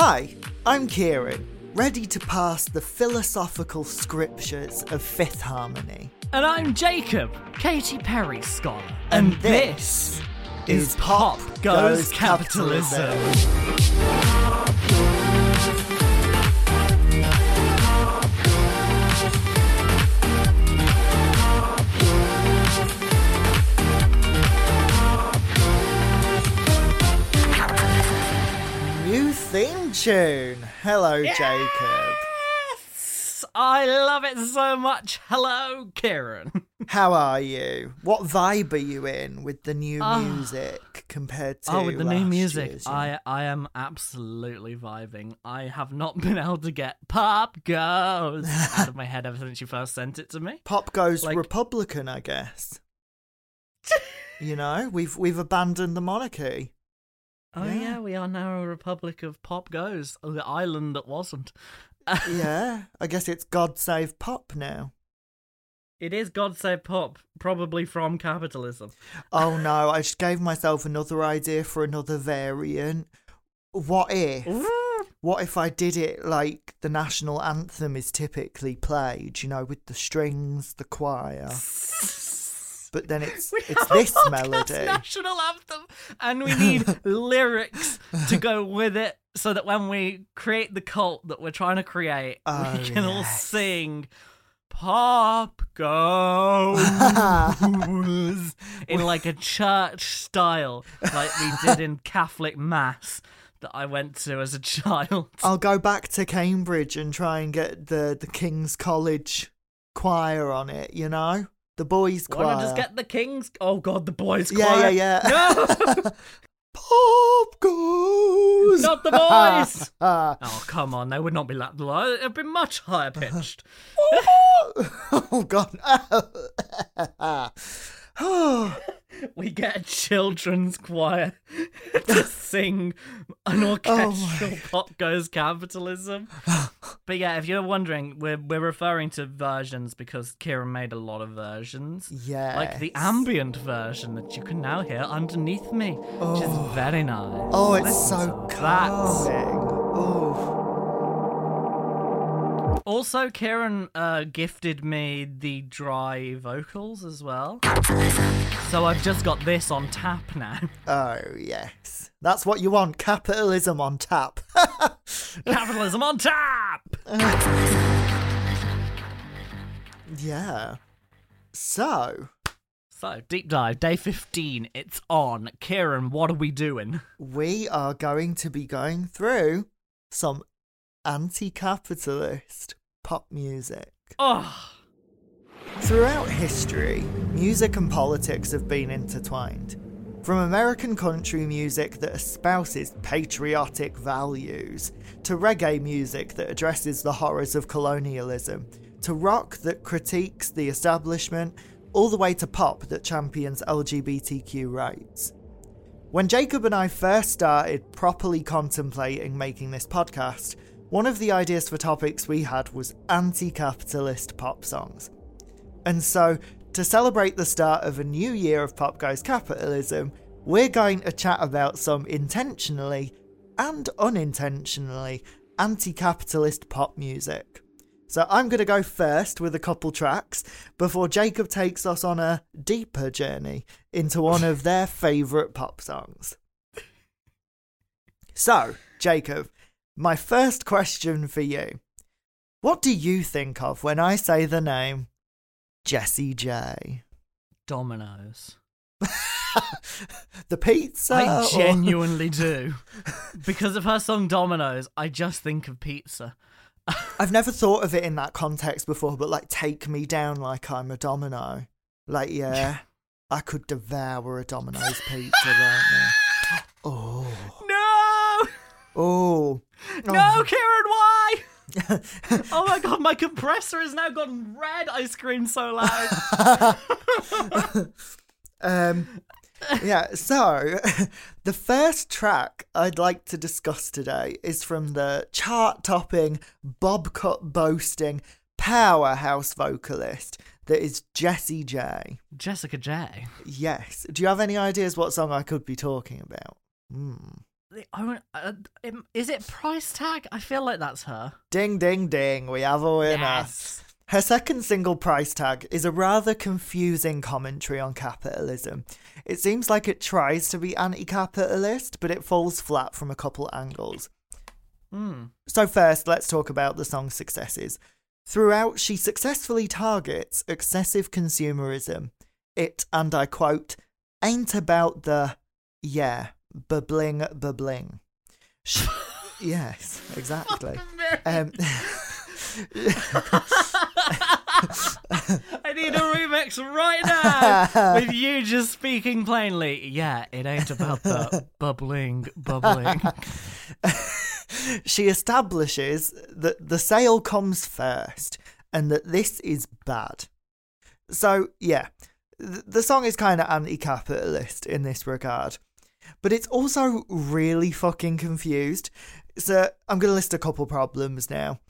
Hi, I'm Kieran, ready to pass the philosophical scriptures of Fifth Harmony. And I'm Jacob, Katy Perry scholar. And this is Pop Goes Capitalism. New tune. Hello, Jacob. Yes! I love it so much. Hello, Kieran. How are you? What vibe are you in with the new Ah. music compared to oh, with the new music, year's, I I am absolutely vibing. I have not been able to get Pop Goes out of my head ever since you first sent it to me. Pop goes Like- Republican, I guess. you know, we've we've abandoned the monarchy. Oh Yeah. yeah, we are now a republic of Pop Goes, the island that wasn't. yeah, I guess it's God Save Pop now. It is God Save Pop, probably from capitalism. Oh no, I just gave myself another idea for another variant. What if? What if I did it like the national anthem is typically played, you know, with the strings, the choir. But then it's We it's this melody. national anthem, and we need lyrics to go with it, so that when we create the cult that we're trying to create, Oh, we can all sing "Pop Goes" in like a church style, like we did in Catholic mass that I went to as a child. I'll go back to Cambridge and try and get the the King's College choir on it, you know? The boys choir. Want to just get the Kings? Oh God, the boys' Yeah, choir. yeah, yeah. yeah. No, Pop goes. not the boys. Ah. Oh come on, they would not be like that low. It'd be much higher pitched. oh god. Oh, we get a children's choir to sing an orchestral oh pop goes capitalism. but yeah, if you're wondering, we're we're referring to versions because Kieran made a lot of versions. yeah. Like the ambient version that you can now hear underneath me, which is oh. very nice. Oh, it's Listen so that. Also, Kieran uh, gifted me the dry vocals as well. So I've just got this on tap now. Oh yes. That's what you want. Capitalism on tap. Capitalism on tap! yeah. So, So, deep dive, day 15, it's on. Kieran, what are we doing? we are going to be going through some anti-capitalist pop music. Oh, Throughout history, music and politics have been intertwined. From American country music that espouses patriotic values, to reggae music that addresses the horrors of colonialism, to rock that critiques the establishment, all the way to pop that champions LGBTQ rights. When Jacob and I first started properly contemplating making this podcast, one of the ideas for topics we had was anti capitalist pop songs. And so, to celebrate the start of a new year of Pop Goes Capitalism, we're going to chat about some intentionally and unintentionally anti capitalist pop music. So, I'm going to go first with a couple tracks before Jacob takes us on a deeper journey into one of their favourite pop songs. So, Jacob, my first question for you. What do you think of when I say the name Jessie J? Dominoes. the pizza? I or- genuinely do. Because of her song Dominoes, I just think of pizza. I've never thought of it in that context before, but like, take me down like I'm a domino. Like, yeah, I could devour a Domino's pizza right now. Oh, No! oh, No, Kieran, why? oh my god, my compressor has now gone red. I screamed so loud. Um, yeah, so the first track I'd like to discuss today is from the chart topping, bob cut boasting, powerhouse vocalist that is Jessie J. Jessica J. Yes. Do you have any ideas what song I could be talking about? Hmm. The own, uh, um, is it price tag? I feel like that's her. Ding, ding, ding. We have a winner. Yes. Her second single, Price Tag, is a rather confusing commentary on capitalism. It seems like it tries to be anti capitalist, but it falls flat from a couple angles. Hmm. So, first, let's talk about the song's successes. Throughout, she successfully targets excessive consumerism. It, and I quote, ain't about the, yeah, bubbling, bubbling. Sh- yes, exactly. Um, I need a remix right now with you just speaking plainly. Yeah, it ain't about the bubbling, bubbling. she establishes that the sale comes first and that this is bad. So, yeah, the song is kind of anti capitalist in this regard, but it's also really fucking confused. So, I'm going to list a couple problems now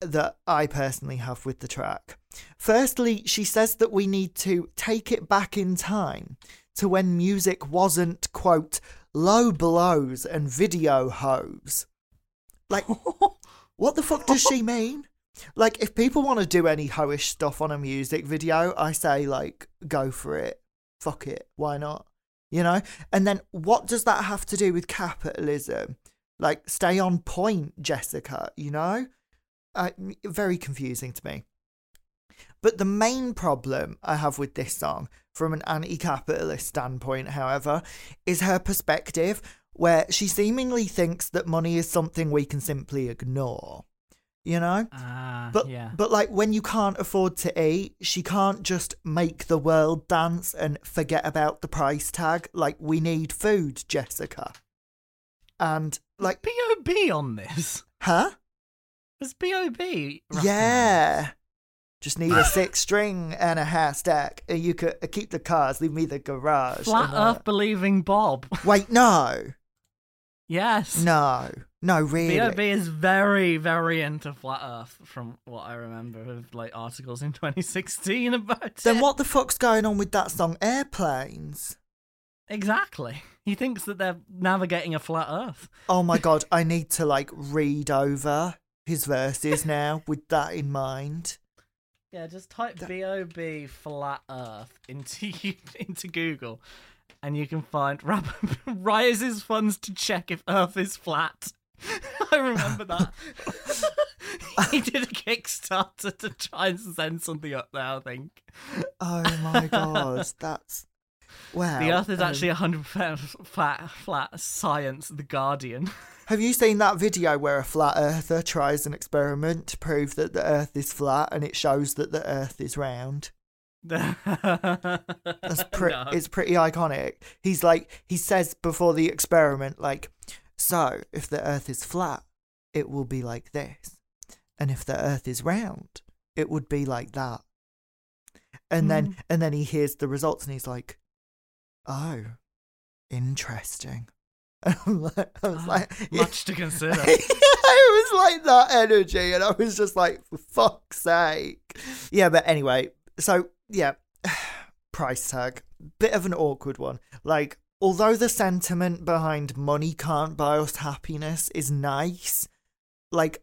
that I personally have with the track. Firstly, she says that we need to take it back in time to when music wasn't, quote, low blows and video hoes. Like, what the fuck does she mean? Like, if people want to do any hoish stuff on a music video, I say, like, go for it. Fuck it. Why not? You know? And then what does that have to do with capitalism? Like, stay on point, Jessica, you know? Uh, very confusing to me. But the main problem I have with this song, from an anti capitalist standpoint, however, is her perspective, where she seemingly thinks that money is something we can simply ignore. You know? Ah, But yeah. but like when you can't afford to eat, she can't just make the world dance and forget about the price tag. Like we need food, Jessica. And like B.O.B. on this. huh? Was B.O.B. Yeah. Just need a six string and a half stack. And you could uh, keep the cars, leave me the garage. this? Flat and, uh, Earth believing Bob. Wait, no. Yes. No. No, really. B.O.B. is very, very into flat Earth, from what I remember of like articles in 2016 about It. Then what the fuck's going on with that song Airplanes? Exactly. He thinks that they're navigating a flat Earth. Oh my god, I need to like read over his verses now with that in mind. Yeah, just type That- B.O.B. flat Earth into into Google, and you can find rapper rises funds to check if Earth is flat. I remember that. he did a Kickstarter to try and send something up there. I think Oh my god, that's wow. the Earth is um, actually hundred percent flat. Flat science. The Guardian. Have you seen that video where a flat earther tries an experiment to prove that the Earth is flat and it shows that the Earth is round? That's pre- No. it's pretty iconic. He's like he says before the experiment, like, so if the Earth is flat, it will be like this, and if the Earth is round, it would be like that. And then Mm. and then he hears the results and he's like, oh, interesting. And I'm like, I was Ah, like, Much to consider. it was like that energy, and I was just like, for fuck's sake. Yeah, but anyway, so yeah, price tag, bit of an awkward one. Like, although the sentiment behind money can't buy us happiness is nice, like,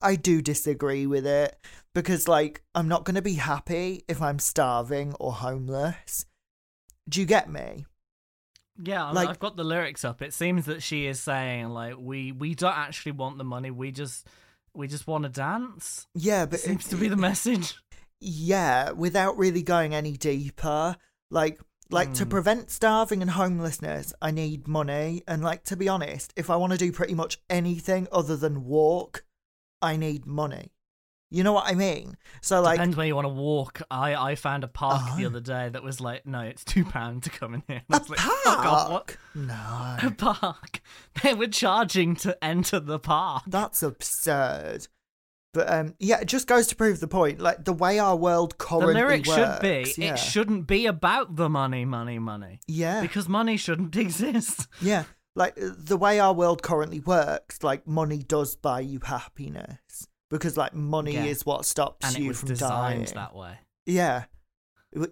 I do disagree with it because, like, I'm not going to be happy if I'm starving or homeless. Do you get me? Yeah, Like- I've got the lyrics up. It seems that she is saying like we we don't actually want the money. We just we just want to dance. Yeah, but Seems to be the message. yeah, without really going any deeper. Like like to Hmm. prevent starving and homelessness, I need money. And like to be honest, if I want to do pretty much anything other than walk, I need money. You know what I mean? So like Depends where you want to walk. I I found a park the Oh. other day that was like, no, it's two pound to come in here. And a like, fuck off, what? park. No. A park. They were charging to enter the park. That's absurd. But um yeah, it just goes to prove the point. Like the way our world The currently lyric should be, works, yeah. it shouldn't be about the money, money, money. yeah. Because money shouldn't exist. Yeah, like uh, the way our world currently works, like money does buy you happiness because like money Yeah. is what stops And you from dying. that way. Yeah.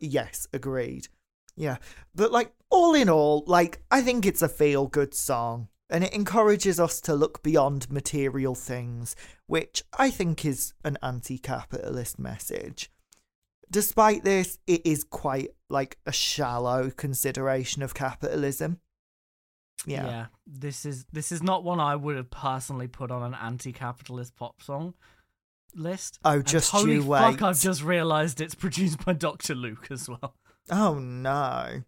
Yes, agreed. Yeah. But like all in all, like I think it's a feel good song and it encourages us to look beyond material things, which I think is an anti-capitalist message. Despite this, it is quite like a shallow consideration of capitalism. Yeah. yeah. This is this is not one I would have personally put on an anti-capitalist pop song list. Oh, And just holy you fuck! wait. I've just realised it's produced by Doctor Luke as well. Oh no.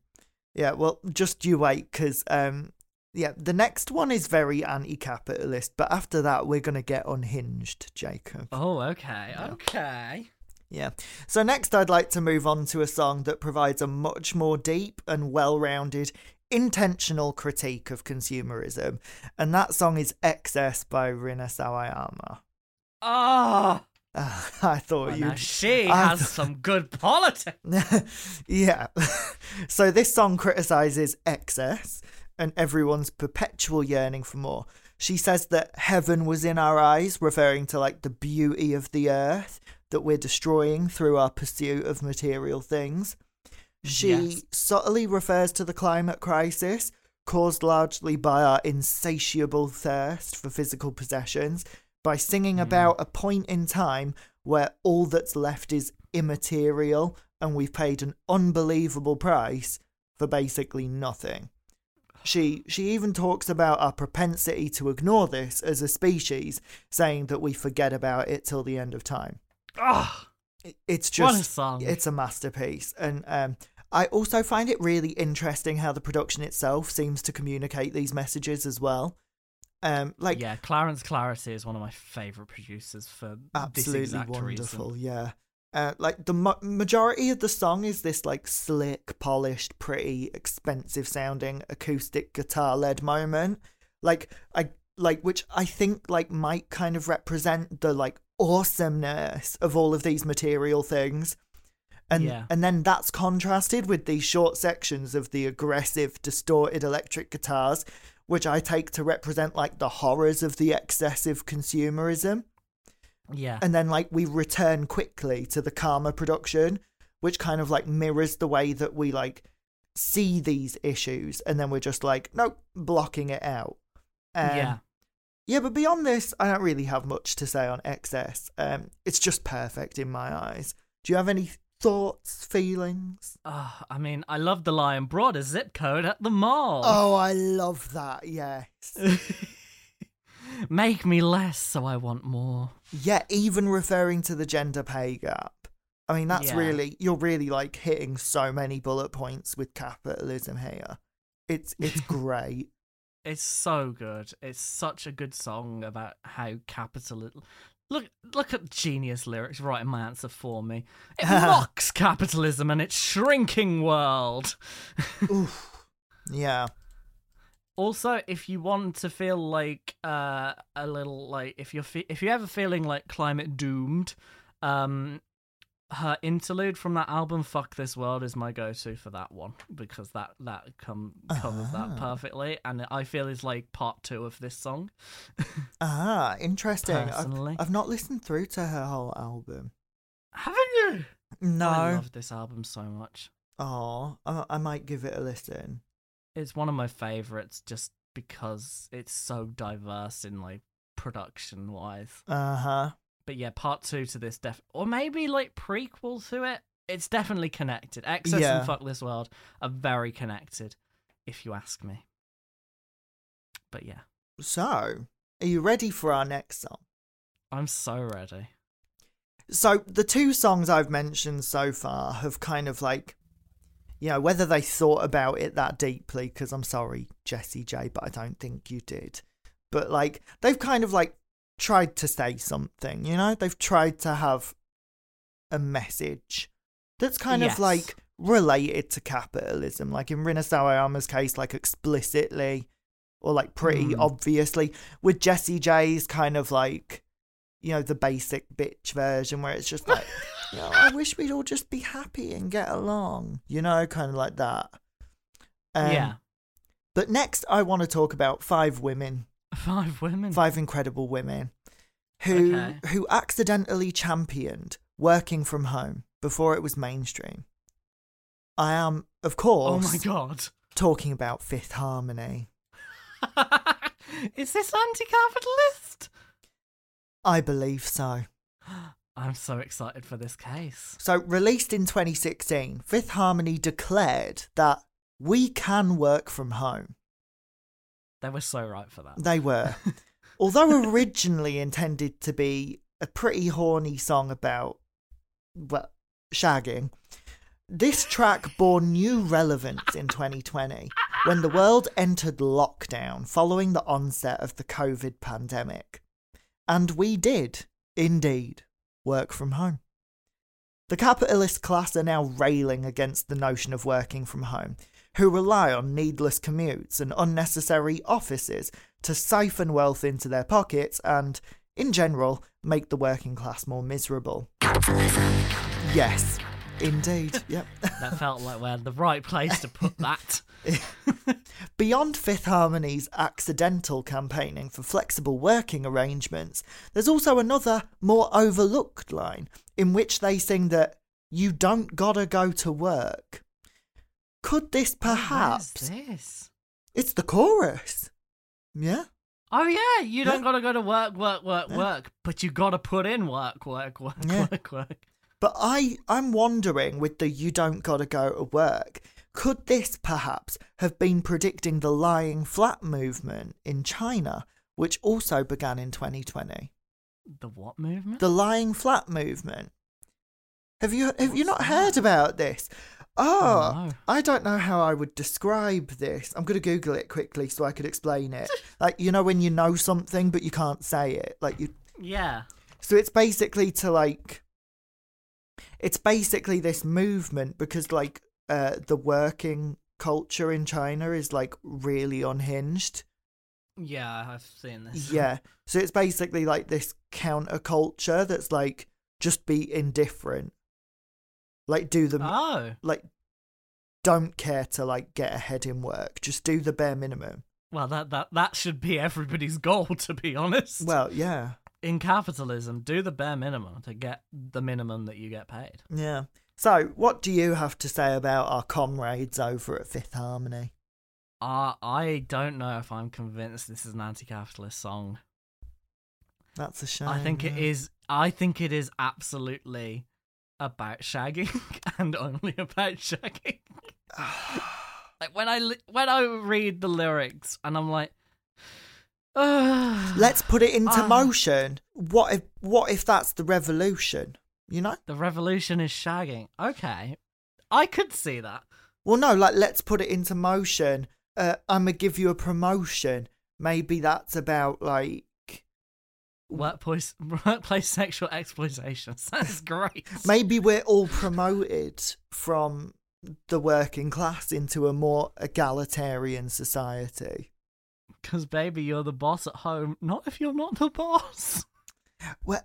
Yeah, well, just you wait, because um, yeah, the next one is very anti-capitalist, but after that, we're gonna get unhinged, Jacob. Oh, okay, Yeah. okay. Yeah. So next, I'd like to move on to a song that provides a much more deep and well-rounded, intentional critique of consumerism, and that song is "Excess" by Rina Sawayama. Ah, Ah, I thought well, you. she I has th- some good politics. yeah. so this song criticizes excess and everyone's perpetual yearning for more. She says that heaven was in our eyes, referring to like the beauty of the earth that we're destroying through our pursuit of material things. She Yes. subtly refers to the climate crisis caused largely by our insatiable thirst for physical possessions by singing Mm. about a point in time where all that's left is immaterial and we've paid an unbelievable price for basically nothing. She she even talks about our propensity to ignore this as a species, saying that we forget about it till the end of time. Ah, It- It's a just song! it's a masterpiece and um I also find it really interesting how the production itself seems to communicate these messages as well. Um like yeah, Clarence Clarity is one of my favorite producers for this absolutely exact wonderful reason. yeah uh, like the mo- majority of the song is this like slick polished pretty expensive sounding acoustic guitar led moment. Like i like which i think like might kind of represent the like awesomeness of all of these material things. And Yeah. and then that's contrasted with these short sections of the aggressive distorted electric guitars which i take to represent like the horrors of the excessive consumerism Yeah, and then like we return quickly to the calmer production which kind of like mirrors the way that we like see these issues and then we're just like nope blocking it out um, yeah. yeah but beyond this i don't really have much to say on excess um it's just perfect in my eyes do you have any thoughts feelings Ah, I mean, I love the lion. brought a zip code at the mall. oh i love that yes Make me less so I want more. yeah even referring to the gender pay gap i mean that's Yeah. really you're really like hitting so many bullet points with capitalism here it's it's great It's so good. It's such a good song about how capitalism. Look, look at genius lyrics writing my answer for me. It mocks capitalism and its shrinking world. Oof. yeah Also, if you want to feel like uh, a little like if you're fe- if you're ever feeling like climate doomed, um, her interlude from that album "Fuck This World" is my go-to for that one because that that com- covers Ah. that perfectly, and I feel is like part two of this song. ah interesting I've, Personally. I've not listened through to her whole album Haven't you? No, I love this album so much. oh I, I might give it a listen It's one of my favorites just because it's so diverse in like production wise. uh-huh But yeah, part two to this def or maybe like prequel to it. It's definitely connected. Excess Yeah. and Fuck This World are very connected, if you ask me. But yeah, so are you ready for our next song I'm so ready. So the two songs I've mentioned so far have kind of like, you know, whether they thought about it that deeply, because I'm sorry, Jessie J, but I don't think you did. But like, they've kind of like tried to say something, you know? They've tried to have a message that's kind Yes. of like related to capitalism. Like in Rina Sawayama's case, like explicitly or like pretty Mm. obviously. With Jessie J's kind of like, you know, the basic bitch version where it's just like, you know, I wish we'd all just be happy and get along, you know, kind of like that. Um, yeah. But next, I want to talk about five women, Five women. five incredible women, who Okay. who accidentally championed working from home before it was mainstream. I am, of course. Oh my god. talking about Fifth Harmony. Is this anti-capitalist? I believe so. I'm so excited for this case. So, released in 2016, Fifth Harmony declared that we can work from home. They were so right for that. They were. Although originally intended to be a pretty horny song about, well, shagging, this track bore new relevance in 2020 when the world entered lockdown following the onset of the COVID pandemic. And we did, indeed, work from home. The capitalist class are now railing against the notion of working from home, who rely on needless commutes and unnecessary offices to siphon wealth into their pockets and, in general, make the working class more miserable. Yes, indeed. Yep. That felt like we had the right place to put that. Beyond Fifth Harmony's accidental campaigning for flexible working arrangements, there's also another, more overlooked line in which they sing that you don't gotta go to work. Could this oh, perhaps. What is this? It's the chorus. Yeah? Oh yeah, you don't Yeah. gotta go to work, work, work, Yeah. work, but you gotta put in work, work, work, Yeah. work, work. But I, I'm wondering with the you don't gotta go to work, could this perhaps have been predicting the lying flat movement in China, which also began in 2020? The what movement? The lying flat movement. Have you have you not that? heard about this? Oh, No. I don't know how I would describe this. I'm going to Google it quickly so I could explain it. like you know when you know something but you can't say it. Like you Yeah. so it's basically to like it's basically this movement because like uh the working culture in China is like really unhinged. Yeah, I've seen this. Yeah. So it's basically like this counterculture that's like just be indifferent. Like do the Oh. like don't care to like get ahead in work. Just do the bare minimum. Well, that that that should be everybody's goal, to be honest. Well, yeah. In capitalism, do the bare minimum to get the minimum that you get paid. Yeah. So, what do you have to say about our comrades over at Fifth Harmony? Uh, I don't know if I'm convinced this is an anti-capitalist song. That's a shame. I think it yeah. is. I think it is absolutely about shagging and only about shagging. like when I when I read the lyrics and I'm like, Let's put it into Ah. motion. What if what if that's the revolution? You know? the revolution is shagging. Okay, I could see that. Well, no, like let's put it into motion. Uh, I'm gonna give you a promotion. Maybe that's about like Workplace workplace sexual exploitation. That's great. maybe we're all promoted from the working class into a more egalitarian society. Because baby, you're the boss at home. Not if you're not the boss. Well,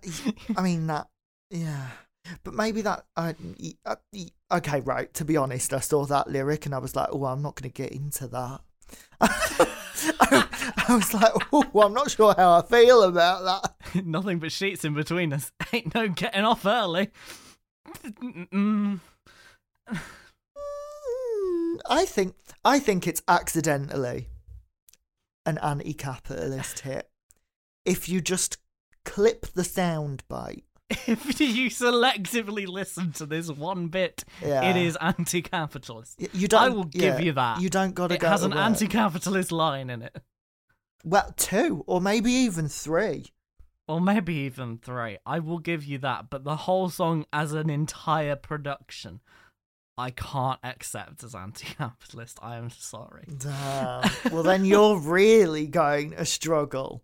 I mean that, yeah. But maybe that. Uh, okay, right. To be honest, I saw that lyric and I was like, "Oh, I'm not going to get into that." I was like, "Oh, I'm not sure how I feel about that." Nothing but sheets in between us. Ain't no getting off early. Mm, I think I think it's accidentally an anti-capitalist hit. If you just clip the sound bite, If you selectively listen to this one bit, yeah, it is anti-capitalist. You don't. I will give you that. You don't got to It go. has an work. anti-capitalist line in it, Well, two or maybe even three. or maybe even three. I will give you that. But the whole song as an entire production, I can't accept as anti-capitalist. I am sorry. Damn. well, then you're really going to struggle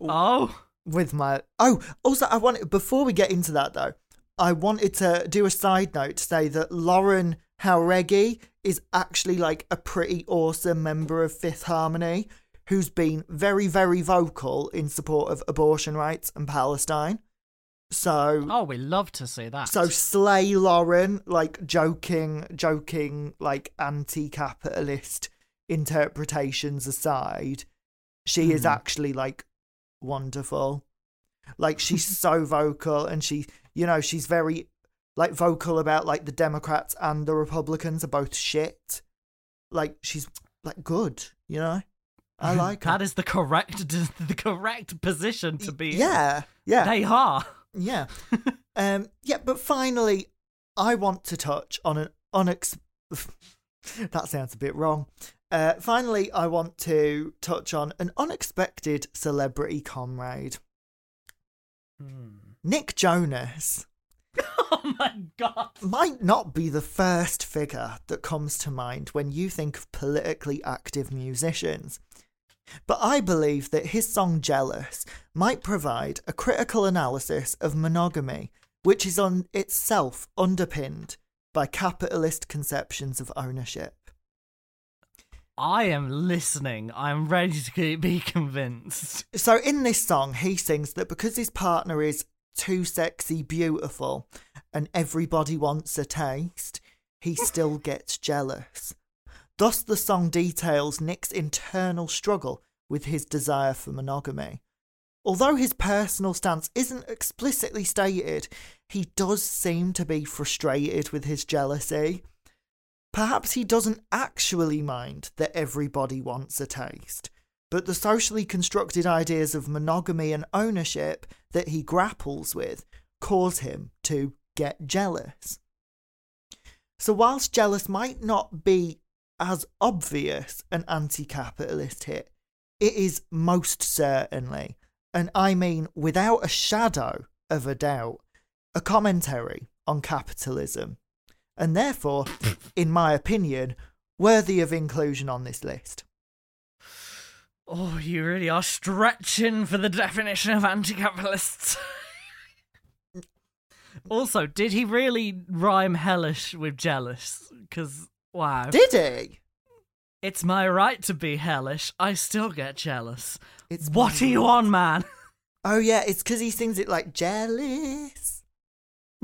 Oh, with my. Oh, also, I wanted before we get into that though, I wanted to do a side note to say that Lauren Jauregui is actually like a pretty awesome member of Fifth Harmony who's been very, very vocal in support of abortion rights and Palestine. So oh, we love to see that. So slay Lauren, like joking, joking, like anti-capitalist interpretations aside, she is Mhm. actually like wonderful. Like she's so vocal, and she, you know, she's very like vocal about like the Democrats and the Republicans are both shit. Like she's like good, you know. I like that her. is the correct the correct position to be. in. Yeah, yeah, they are. Yeah, um, yeah. But finally, I want to touch on an unex. that sounds a bit wrong. Uh, finally, I want to touch on an unexpected celebrity comrade, Hmm. Nick Jonas. Oh my god. might not be the first figure that comes to mind when you think of politically active musicians. But I believe that his song Jealous might provide a critical analysis of monogamy, which is on itself underpinned by capitalist conceptions of ownership. I am listening. I'm ready to be convinced. So in this song, he sings that because his partner is too sexy, beautiful, and everybody wants a taste, he still gets jealous. Thus, the song details Nick's internal struggle with his desire for monogamy. Although his personal stance isn't explicitly stated, he does seem to be frustrated with his jealousy. Perhaps he doesn't actually mind that everybody wants a taste, but the socially constructed ideas of monogamy and ownership that he grapples with cause him to get jealous. So, whilst jealous might not be as obvious an anti capitalist hit, it is most certainly, and I mean without a shadow of a doubt, a commentary on capitalism, and therefore, in my opinion, worthy of inclusion on this list. Oh, you really are stretching for the definition of anti capitalists. also, did he really rhyme hellish with jealous? Because, wow. Did he? it's my right to be hellish. I still get jealous. It's What are you on, man? Oh yeah, it's because he sings it like jealous.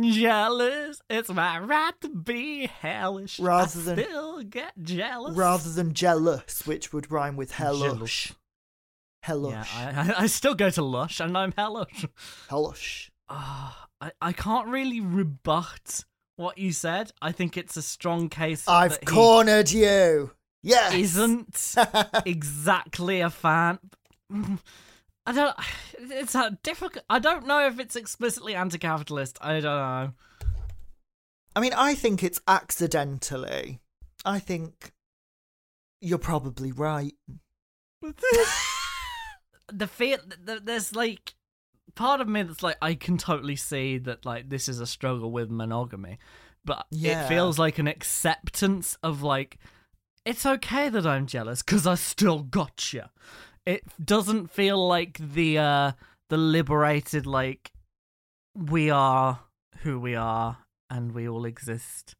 jealous. It's my right to be hellish. Rather I than- still get jealous. rather than jealous, which would rhyme with hellish. Hellish. Yeah, I, I, I still go to Lush and I'm hellish. hellish. Ah, I, I can't really rebut what you said. I think it's a strong case I've cornered you. Yes. isn't exactly a fan. I don't. It's a difficult. I don't know if it's explicitly anti-capitalist. I don't know. I mean, I think it's accidentally. I think you're probably right. the fear. th- There's like part of me that's like I can totally see that like this is a struggle with monogamy, but Yeah. it feels like an acceptance of like it's okay that I'm jealous because I still got you. It doesn't feel like the uh the liberated like we are who we are and we all exist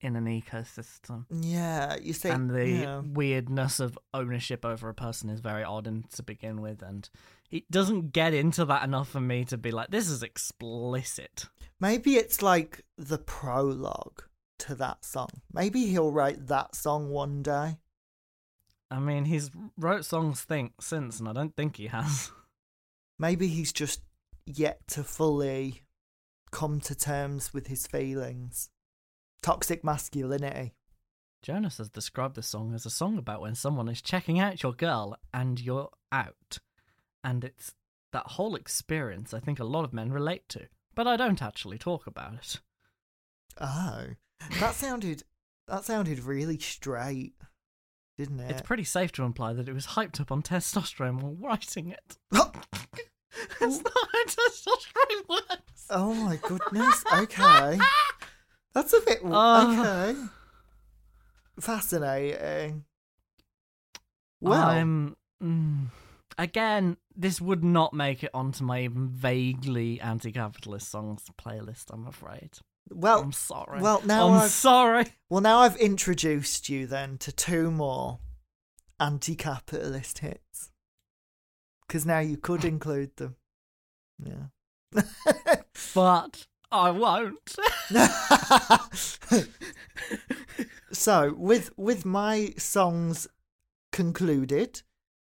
in an ecosystem. Yeah, you see. and the yeah. weirdness of ownership over a person is very odd and to begin with and it doesn't get into that enough for me to be like this is explicit Maybe it's like the prologue to that song. Maybe he'll write that song one day. i mean he's wrote songs think since and i don't think he has Maybe he's just yet to fully come to terms with his feelings. Toxic masculinity. jonas has described the song as a song about when someone is checking out your girl and you're out and it's that whole experience i think a lot of men relate to but i don't actually talk about it Oh, that sounded that sounded really straight, didn't it? It's pretty safe to imply that it was hyped up on testosterone while writing it. That's not how testosterone works. oh my goodness. Okay, that's a bit Uh. okay. Fascinating. Well, I'm mm, again. This would not make it onto my vaguely anti-capitalist songs playlist. I'm afraid. well, I'm sorry. well, now I'm I've- sorry. well. Now I've introduced you then to two more anti-capitalist hits, because now you could include them. Yeah. But I won't. so with with my songs concluded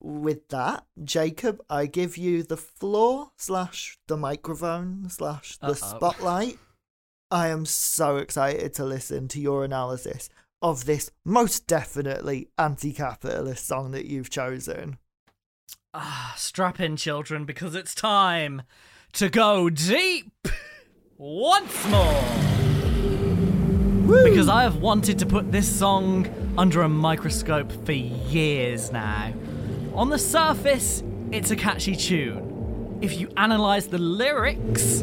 with that jacob i give you the floor slash the microphone slash the Uh-oh. spotlight I am so excited to listen to your analysis of this most definitely anti capitalist song that you've chosen. Ah, strap in, children, because it's time to go deep once more. Woo! Because I have wanted to put this song under a microscope for years now. On the surface, it's a catchy tune. If you analyse the lyrics,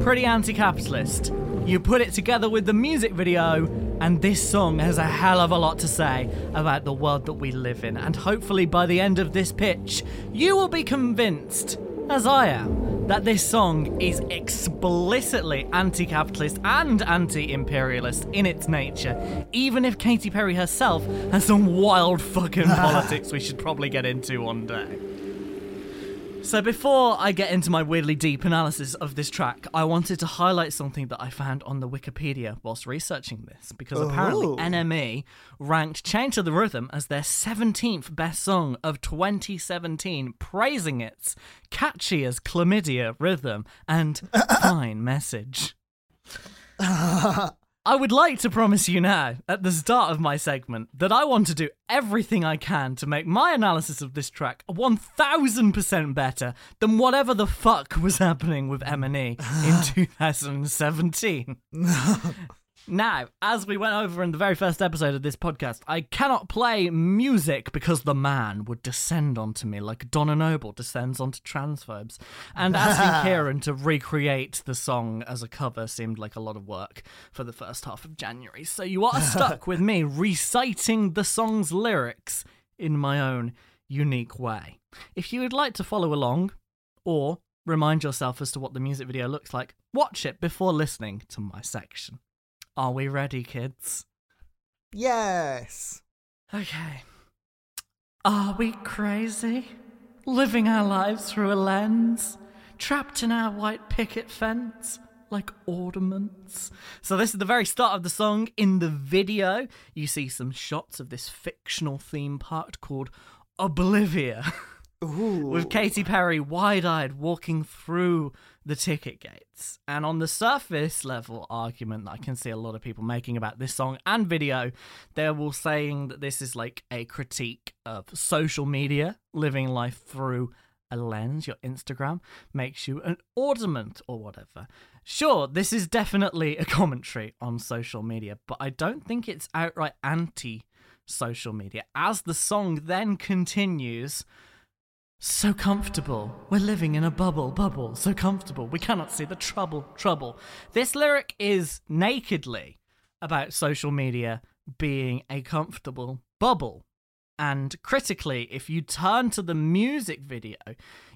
pretty anti capitalist. You put it together with the music video, and this song has a hell of a lot to say about the world that we live in. And hopefully, by the end of this pitch, you will be convinced, as I am, that this song is explicitly anti capitalist and anti imperialist in its nature, even if Katy Perry herself has some wild fucking politics we should probably get into one day. So, before I get into my weirdly deep analysis of this track, I wanted to highlight something that I found on the Wikipedia whilst researching this, because oh. apparently NME ranked "Chained to the Rhythm as their 17th best song of 2017, praising its catchy as chlamydia rhythm and fine message. I would like to promise you now, at the start of my segment, that I want to do everything I can to make my analysis of this track 1000% better than whatever the fuck was happening with M&E in 2017. Now, as we went over in the very first episode of this podcast, I cannot play music because the man would descend onto me like Donna Noble descends onto transphobes. And asking Kieran to recreate the song as a cover seemed like a lot of work for the first half of January. So you are stuck with me reciting the song's lyrics in my own unique way. If you would like to follow along, or remind yourself as to what the music video looks like, watch it before listening to my section. Are we ready, kids? yes. Okay. Are we crazy? Living our lives through a lens? Trapped in our white picket fence? Like ornaments. So, this is the very start of the song. In the video, you see some shots of this fictional theme park called Oblivia. Ooh. with Katy Perry wide eyed walking through the ticket gates. And on the surface level argument that I can see a lot of people making about this song and video, they're all saying that this is like a critique of social media, living life through a lens. Your Instagram makes you an ornament or whatever. Sure, this is definitely a commentary on social media, but I don't think it's outright anti social media. As the song then continues, so comfortable. We're living in a bubble, bubble, so comfortable. We cannot see the trouble, trouble. This lyric is nakedly about social media being a comfortable bubble. And critically, if you turn to the music video,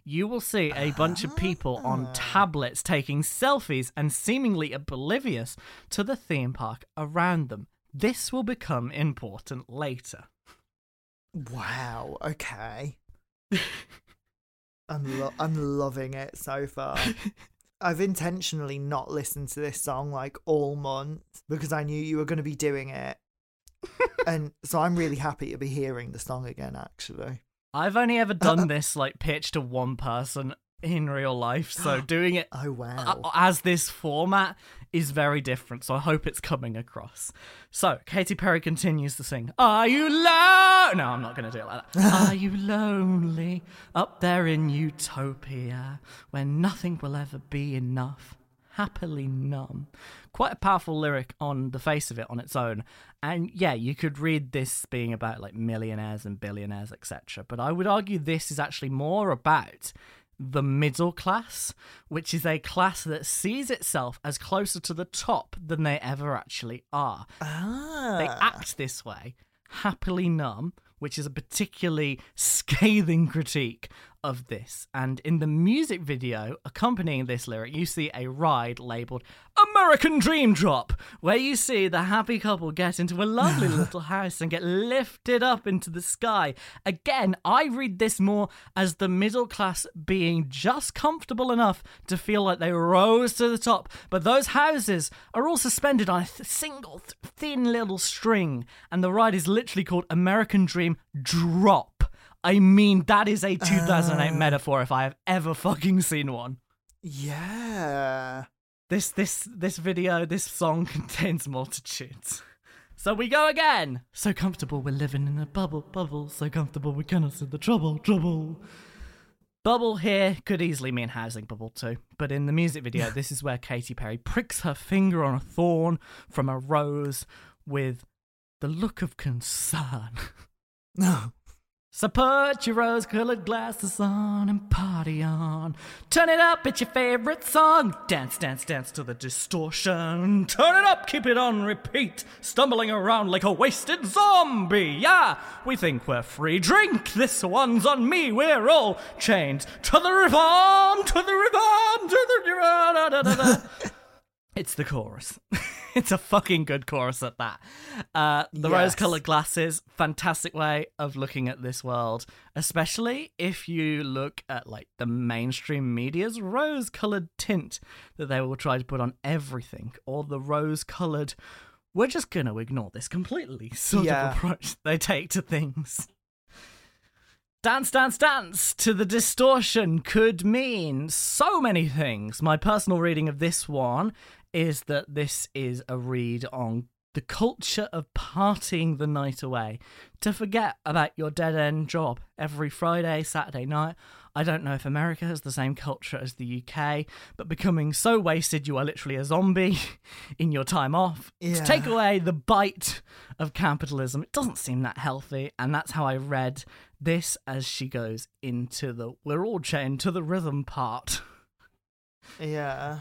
you will see a bunch of people on ah. tablets taking selfies and seemingly oblivious to the theme park around them. This will become important later. Wow. Okay. I'm lo- I'm loving it so far. I've intentionally not listened to this song like all month because I knew you were going to be doing it. and so I'm really happy to be hearing the song again actually. I've only ever done this like pitch to one person in real life, so doing it Oh wow. as this format is very different. So I hope it's coming across. So Katy Perry continues to sing. Are you low? No, I'm not going to do it like that. Are you lonely up there in utopia where nothing will ever be enough? Happily numb. Quite a powerful lyric on the face of it on its own. And yeah, you could read this being about like millionaires and billionaires, etc. But I would argue this is actually more about the middle class, which is a class that sees itself as closer to the top than they ever actually are. ah. They act this way, happily numb, which is a particularly scathing critique of this. And in the music video accompanying this lyric, you see a ride labeled American Dream Drop, where you see the happy couple get into a lovely little house and get lifted up into the sky. Again, I read this more as the middle class being just comfortable enough to feel like they rose to the top, but those houses are all suspended on a th- single th- thin little string, and the ride is literally called American Dream Drop. I mean, that is a uh, 2008 metaphor if I have ever fucking seen one. Yeah. This this this video, this song contains multitudes. So we go again. So comfortable we're living in a bubble, bubble. So comfortable we cannot see the trouble, trouble. Bubble here could easily mean housing bubble too, but in the music video, this is where Katy Perry pricks her finger on a thorn from a rose with the look of concern. No. So put your rose colored glasses on and party on. Turn it up, it's your favorite song. Dance, dance, dance to the distortion. Turn it up, keep it on repeat. Stumbling around like a wasted zombie. Yeah, we think we're free. Drink, this one's on me. We're all chained to the rhythm, to the rhythm, to the. It's the chorus. it's a fucking good chorus at that. Uh, the Yes. rose colored glasses, fantastic way of looking at this world, especially if you look at like the mainstream media's rose colored tint that they will try to put on everything, or the rose colored, we're just going to ignore this completely sort Yeah. of approach they take to things. Dance, dance, dance to the distortion could mean so many things. My personal reading of this one is that this is a read on the culture of partying the night away. To forget about your dead end job every Friday, Saturday night. I don't know if America has the same culture as the UK, but becoming so wasted you are literally a zombie in your time off. To take away the bite of capitalism, it doesn't seem that healthy, and that's how I read this as she goes into the we're all chained to the rhythm part. Yeah.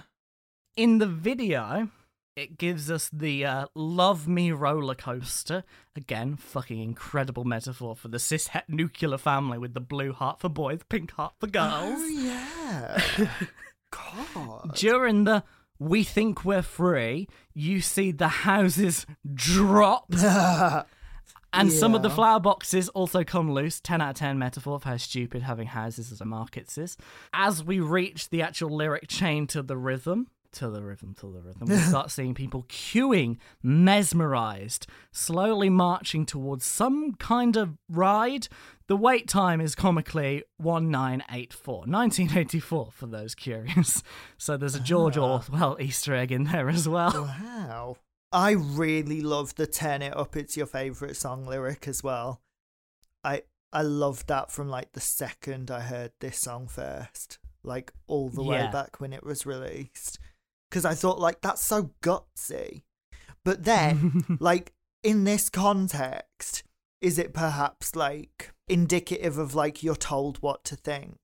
In the video, it gives us the uh, Love Me roller coaster. Again, fucking incredible metaphor for the cishet nuclear family with the blue heart for boys, pink heart for girls. Oh yeah. God. During the We Think We're Free, you see the houses drop. And some of the flower boxes also come loose. 10 out of 10 metaphor of how stupid having houses as a market is. As we reach the actual lyric chain to the rhythm, to the rhythm, to the rhythm, we start seeing people queuing, mesmerized, slowly marching towards some kind of ride. The wait time is comically 1984, 1984 for those curious. So there's a George ah. Orwell Easter egg in there as well. Wow. I really love the turn it up it's your favorite song lyric as well. I I loved that from like the second I heard this song first, like all the way back when it was released. Cuz I thought like that's so gutsy. But then like in this context, is it perhaps like indicative of like you're told what to think?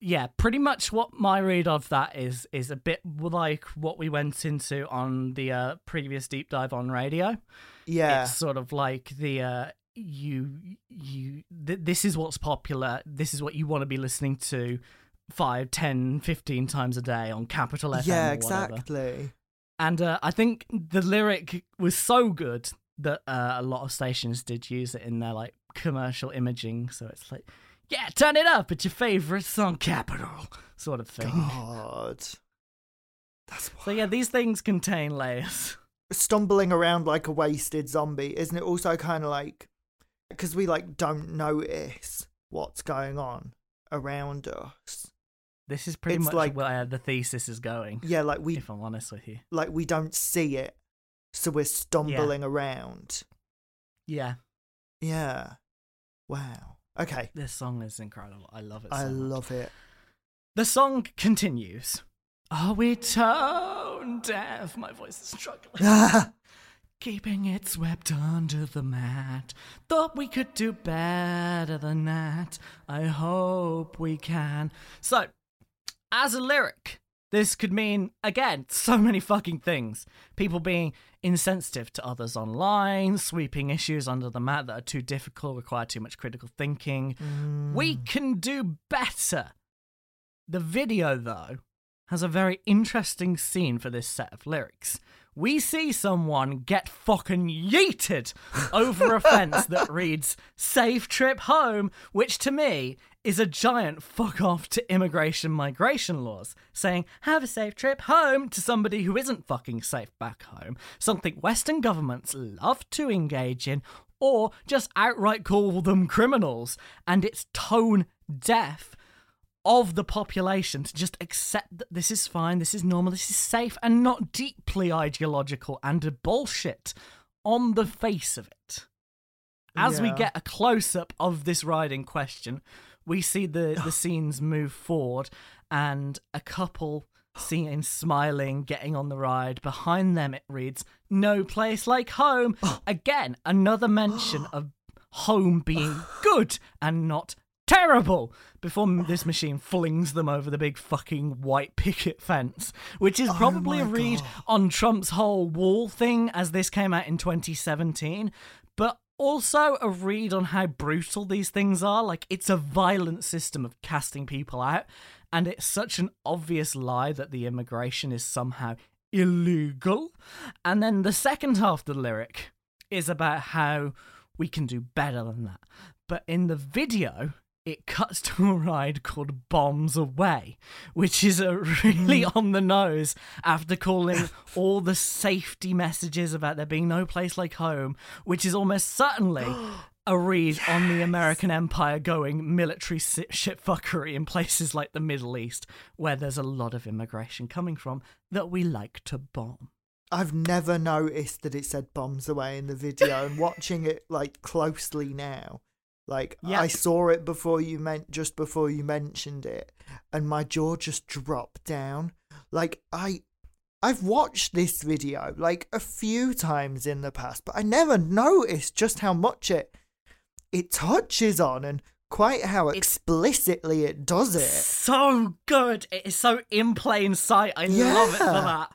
yeah, pretty much what my read of that is is a bit like what we went into on the uh, previous deep dive on radio. Yeah. It's sort of like the uh, you you th- this is what's popular. This is what you want to be listening to 5, 10, 15 times a day on Capital FM. yeah, exactly. And uh, I think the lyric was so good that uh, a lot of stations did use it in their like commercial imaging. So it's like, yeah, turn it up. It's your favorite song, Capital, sort of thing. God. That's So yeah, these things contain layers. stumbling around like a wasted zombie, isn't it also kind of like because we like don't notice what's going on around us. This is pretty It's much like- where the thesis is going. Yeah, like we if I'm honest with you. like we don't see it, so we're stumbling around. Yeah, Yeah. Wow. Okay. this song is incredible. I love it. I so much. love it. The song continues. Are we tone deaf? My voice is struggling. Keeping it swept under the mat. Thought we could do better than that. I hope we can. So, as a lyric, this could mean, again, so many fucking things. People being insensitive to others online, sweeping issues under the mat that are too difficult, require too much critical thinking. Mm. We can do better. The video, though, has a very interesting scene for this set of lyrics. We see someone get fucking yeeted over a fence that reads Safe Trip Home, which to me is a giant fuck off to immigration migration laws, saying have a safe trip home to somebody who isn't fucking safe back home, something Western governments love to engage in, or just outright call them criminals, and it's tone deaf of the population to just accept that this is fine, this is normal, this is safe, and not deeply ideological and bullshit on the face of it. As we get a close up of this ride in question, we see the, the scenes move forward and a couple seen smiling, getting on the ride. Behind them, it reads, No place like home. Oh. Again, another mention of home being good and not terrible before this machine flings them over the big fucking white picket fence, which is oh probably a read God. on Trump's whole wall thing as this came out in 2017, but also a read on how brutal these things are. Like, it's a violent system of casting people out, and it's such an obvious lie that the immigration is somehow illegal. And then the second half of the lyric is about how we can do better than that. But in the video, it cuts to a ride called Bombs Away, which is a really hmm. on the nose after calling all the safety messages about there being no place like home, which is almost certainly a read on the American empire going military shitfuckery in places like the Middle East, where there's a lot of immigration coming from that we like to bomb. I've never noticed that it said bombs away in the video and watching it like closely now. Like Yeah. I saw it before you meant just before you mentioned it and my jaw just dropped down. Like I I've watched this video like a few times in the past, but I never noticed just how much it it touches on and quite how explicitly it does it. So good. It is so in plain sight. I love it for that.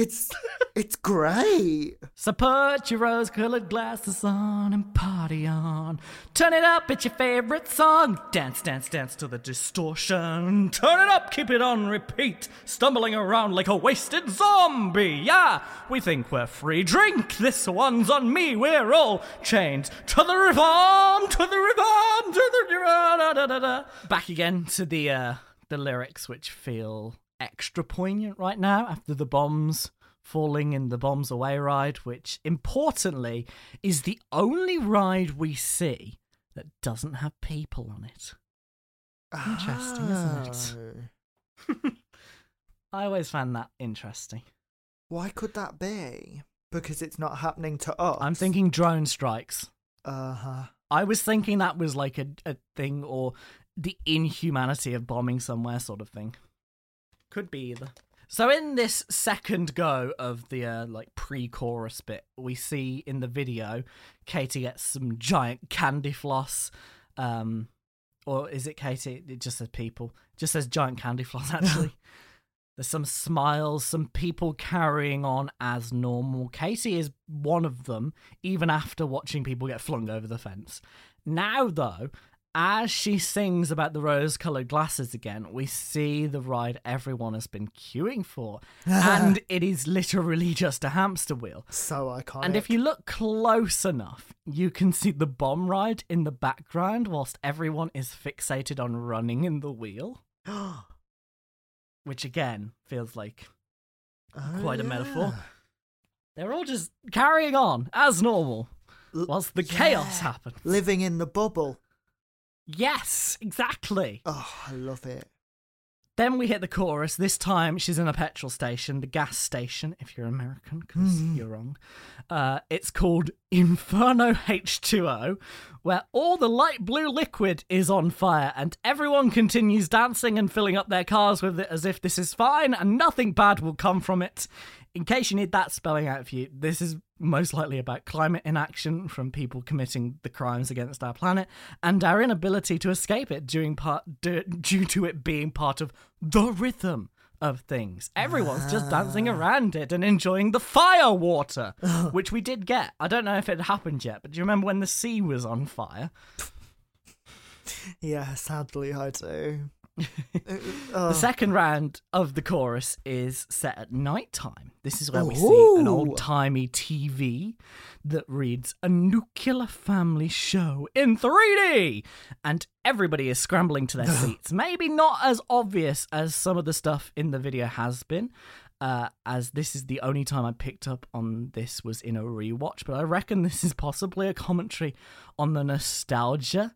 It's it's great. So put your rose colored glasses on and party on. Turn it up, it's your favorite song. Dance, dance, dance to the distortion. Turn it up, keep it on repeat. Stumbling around like a wasted zombie. Yeah, we think we're free. Drink, this one's on me. We're all chained to the rhythm, to the rhythm, to the da. Back again to the uh, the lyrics, which feel extra poignant right now after the bombs falling in the bombs away ride, which importantly is the only ride we see that doesn't have people on it. Interesting, isn't it? Oh. I always found that interesting. Why could that be? Because it's not happening to us. I'm thinking drone strikes. Uh huh. I was thinking that was like a, a thing or the inhumanity of bombing somewhere sort of thing. Could be either. So in this second go of the uh, like pre-chorus bit, we see in the video Katy gets some giant candy floss. Um, or is it Katy? It just says people. It just says giant candy floss actually. There's some smiles, some people carrying on as normal. Katy is one of them, even after watching people get flung over the fence. Now, though, as she sings about the rose colored glasses again, we see the ride everyone has been queuing for. and it is literally just a hamster wheel. So iconic. And if you look close enough, you can see the bomb ride in the background whilst everyone is fixated on running in the wheel, which again feels like Oh, quite a metaphor. they're all just carrying on as normal whilst the chaos yeah. happens. Living in the bubble. Yes, exactly. Oh, I love it. Then we hit the chorus. This time she's in a petrol station, the gas station, if you're American, because Mhm. you're wrong. Uh, it's called Inferno H2O, where all the light blue liquid is on fire and everyone continues dancing and filling up their cars with it as if this is fine and nothing bad will come from it. In case you need that spelling out for you, this is most likely about climate inaction from people committing the crimes against our planet and our inability to escape it due, part, due, due to it being part of the rhythm of things. Everyone's just ah. dancing around it and enjoying the fire water, which we did get. I don't know if it happened yet, but do you remember when the sea was on fire? Yeah, sadly I do. The second round of the chorus is set at night time. This is where we see an old timey TV that reads a nuclear family show in 3D. And everybody is scrambling to their seats. Maybe not as obvious as some of the stuff in the video has been. Uh, as this is the only time I picked up on this was in a rewatch, but I reckon this is possibly a commentary on the nostalgia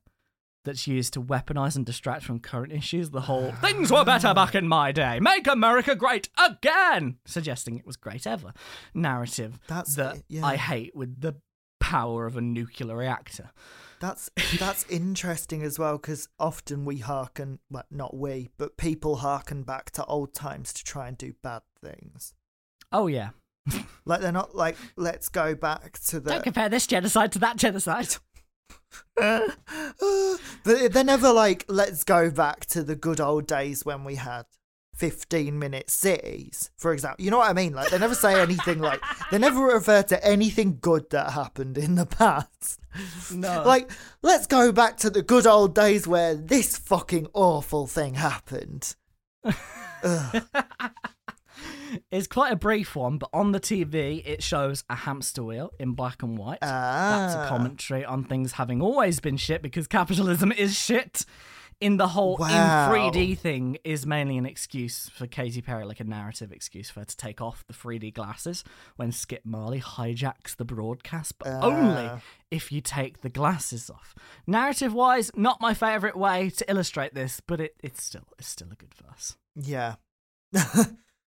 that's used to weaponize and distract from current issues. The whole things were better back in my day, make America great again, suggesting it was great ever narrative That's that it, yeah. I hate with the power of a nuclear reactor. That's that's interesting as well because often we hearken, well, not we, but people hearken back to old times to try and do bad things. Oh yeah. Like they're not like let's go back to the. Don't compare this genocide to that genocide. but they're never like let's go back to the good old days when we had 15 minute cities, for example. You know what I mean? Like they never say anything like they never refer to anything good that happened in the past. No. Like, let's go back to the good old days where this fucking awful thing happened. It's quite a brief one, but on the TV it shows a hamster wheel in black and white. That's a Ah. commentary on things having always been shit because capitalism is shit. In the whole Wow. in 3D thing is mainly an excuse for Katy Perry, like a narrative excuse for her to take off the 3D glasses when Skip Marley hijacks the broadcast, but only Ah. if you take the glasses off. Narrative wise, not my favourite way to illustrate this, but it, it's still it's still a good verse. Yeah.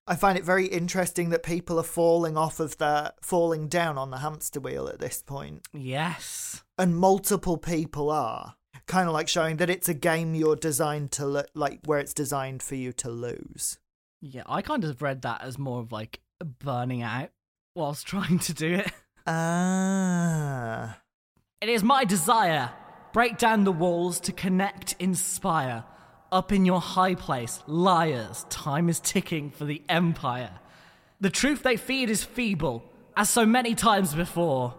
I find it very interesting that people are falling off of the falling down on the hamster wheel at this point, Yes. and multiple people are kind of like showing that it's a game you're designed to lo- like where it's designed for you to lose. Yeah, I kind of read that as more of like burning out whilst trying to do it. Ah. It is my desire. Break down the walls to connect, inspire. Up in your high place, liars, time is ticking for the empire. The truth they feed is feeble, as so many times before.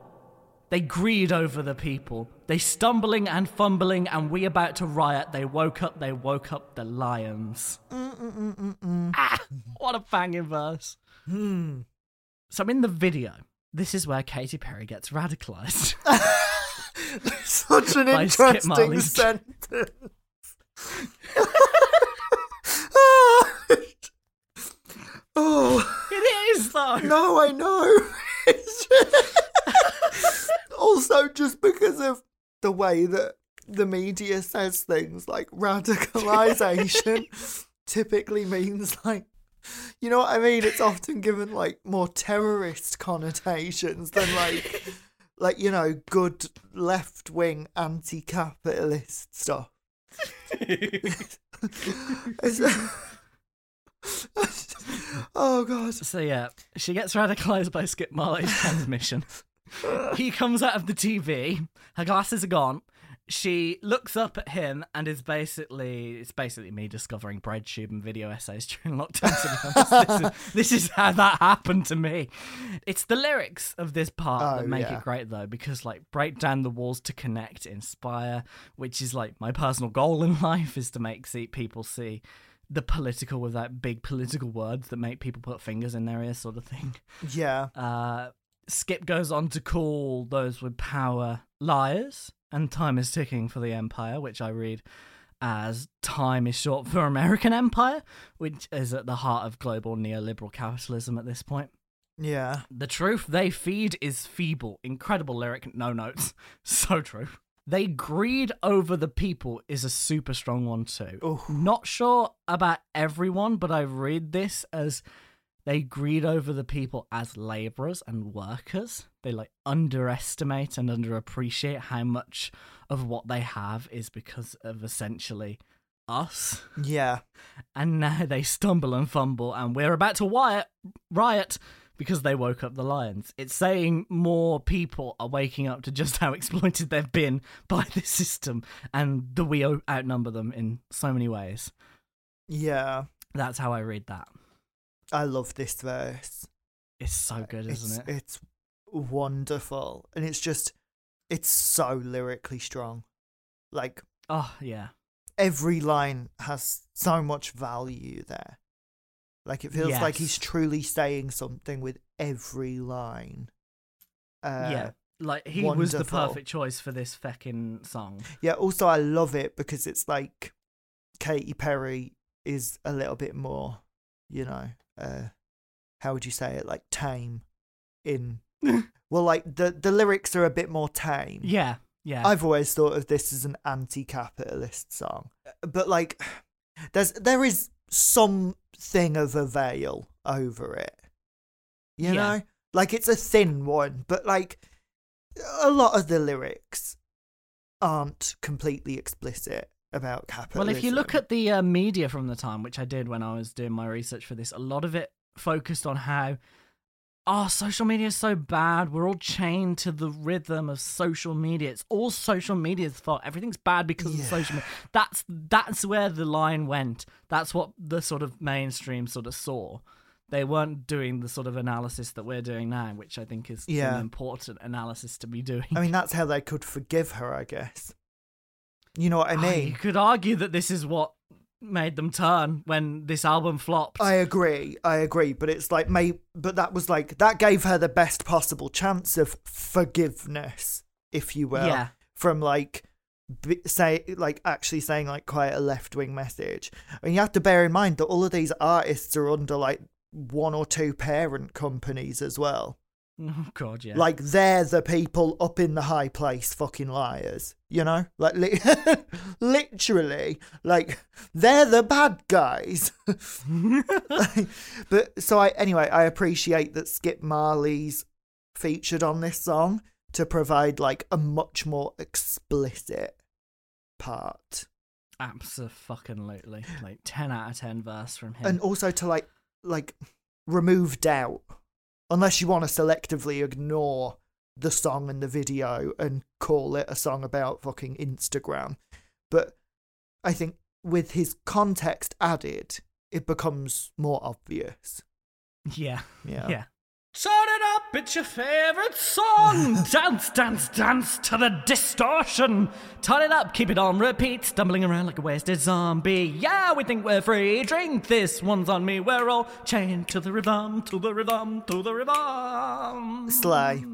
They greed over the people. They stumbling and fumbling, and we about to riot. They woke up, they woke up the lions. Ah, what a banging verse. Hmm. So in the video, this is where Katy Perry gets radicalized. Such an By Skip interesting Marley's- sentence. Oh it is though. no, I know. Also, just because of the way that the media says things like radicalization typically means like you know what I mean? It's often given like more terrorist connotations than like like you know good left wing anti capitalist stuff. Oh god. So yeah, she gets radicalized by Skip Marley's transmission. he comes out of the TV. Her glasses are gone. She looks up at him and is basically it's basically me discovering breadtube and video essays during lockdown. To be honest, this is, this is how that happened to me. It's the lyrics of this part Oh, that make yeah. it great though, because like break down the walls to connect, inspire, which is like my personal goal in life is to make see people see the political with that big political words that make people put fingers in their ears, sort of thing. Yeah. Uh, Skip goes on to call those with power liars, and time is ticking for the empire, which I read as time is short for American empire, which is at the heart of global neoliberal capitalism at this point. Yeah. The truth they feed is feeble. Incredible lyric, no notes. So true. They greed over the people is a super strong one too. Not sure about everyone, but I read this as they greed over the people as laborers and workers. They like underestimate and underappreciate how much of what they have is because of essentially us. Yeah. And now they stumble and fumble, and we're about to riot, riot because they woke up the lions. It's saying more people are waking up to just how exploited they've been by this system, and that we outnumber them in so many ways. Yeah. That's how I read that. I love this verse. It's so good, it's, isn't it? It's wonderful. And it's just, it's so lyrically strong. Like, Oh yeah, every line has so much value there. Like, it feels like he's truly saying something with every line. Uh, yeah. Like he was the perfect choice for this feckin' song. Yeah, also, I love it because it's like Katy Perry is a little bit more, you know, uh, how would you say it? Like tame in. well, like the, the lyrics are a bit more tame. Yeah, Yeah. I've always thought of this as an anti-capitalist song, but like, there's there is something of a veil over it. You Yeah. know, like it's a thin one, but like a lot of the lyrics aren't completely explicit about capitalism. Well, if you look at the uh, media from the time, which I did when I was doing my research for this, a lot of it focused on how, oh, social media is so bad. We're all chained to the rhythm of social media. It's all social media's fault. Everything's bad because of social media. That's that's where the line went. That's what the sort of mainstream sort of saw. They weren't doing the sort of analysis that we're doing now, which I think is Yeah. an important analysis to be doing. I mean, that's how they could forgive her, I guess. You know what I Oh, mean? you could argue that this is what made them turn when this album flopped. I agree, I agree, but it's like, may, but that was like that gave her the best possible chance of forgiveness, if you will, yeah, from like b- say like actually saying like quite a left wing message. And you have to bear in mind that all of these artists are under like one or two parent companies as well. oh god, yeah. Like they're the people up in the high place, fucking liars. You know, like li- literally, like they're the bad guys. but so I anyway, I appreciate that Skip Marley's featured on this song to provide like a much more explicit part, Absolutely, like ten out of ten verse from him. and also to like like remove doubt, unless you want to selectively ignore the song and the video and call it a song about fucking Instagram. But I think with his context added, it becomes more obvious. yeah, Yeah. yeah. Turn it up, it's your favorite song. dance, dance, dance to the distortion. Turn it up, keep it on repeat, stumbling around like a wasted zombie. Yeah, we think we're free. Drink this, one's on me. We're all chained to the rhythm, to the rhythm, to the rhythm. Slay.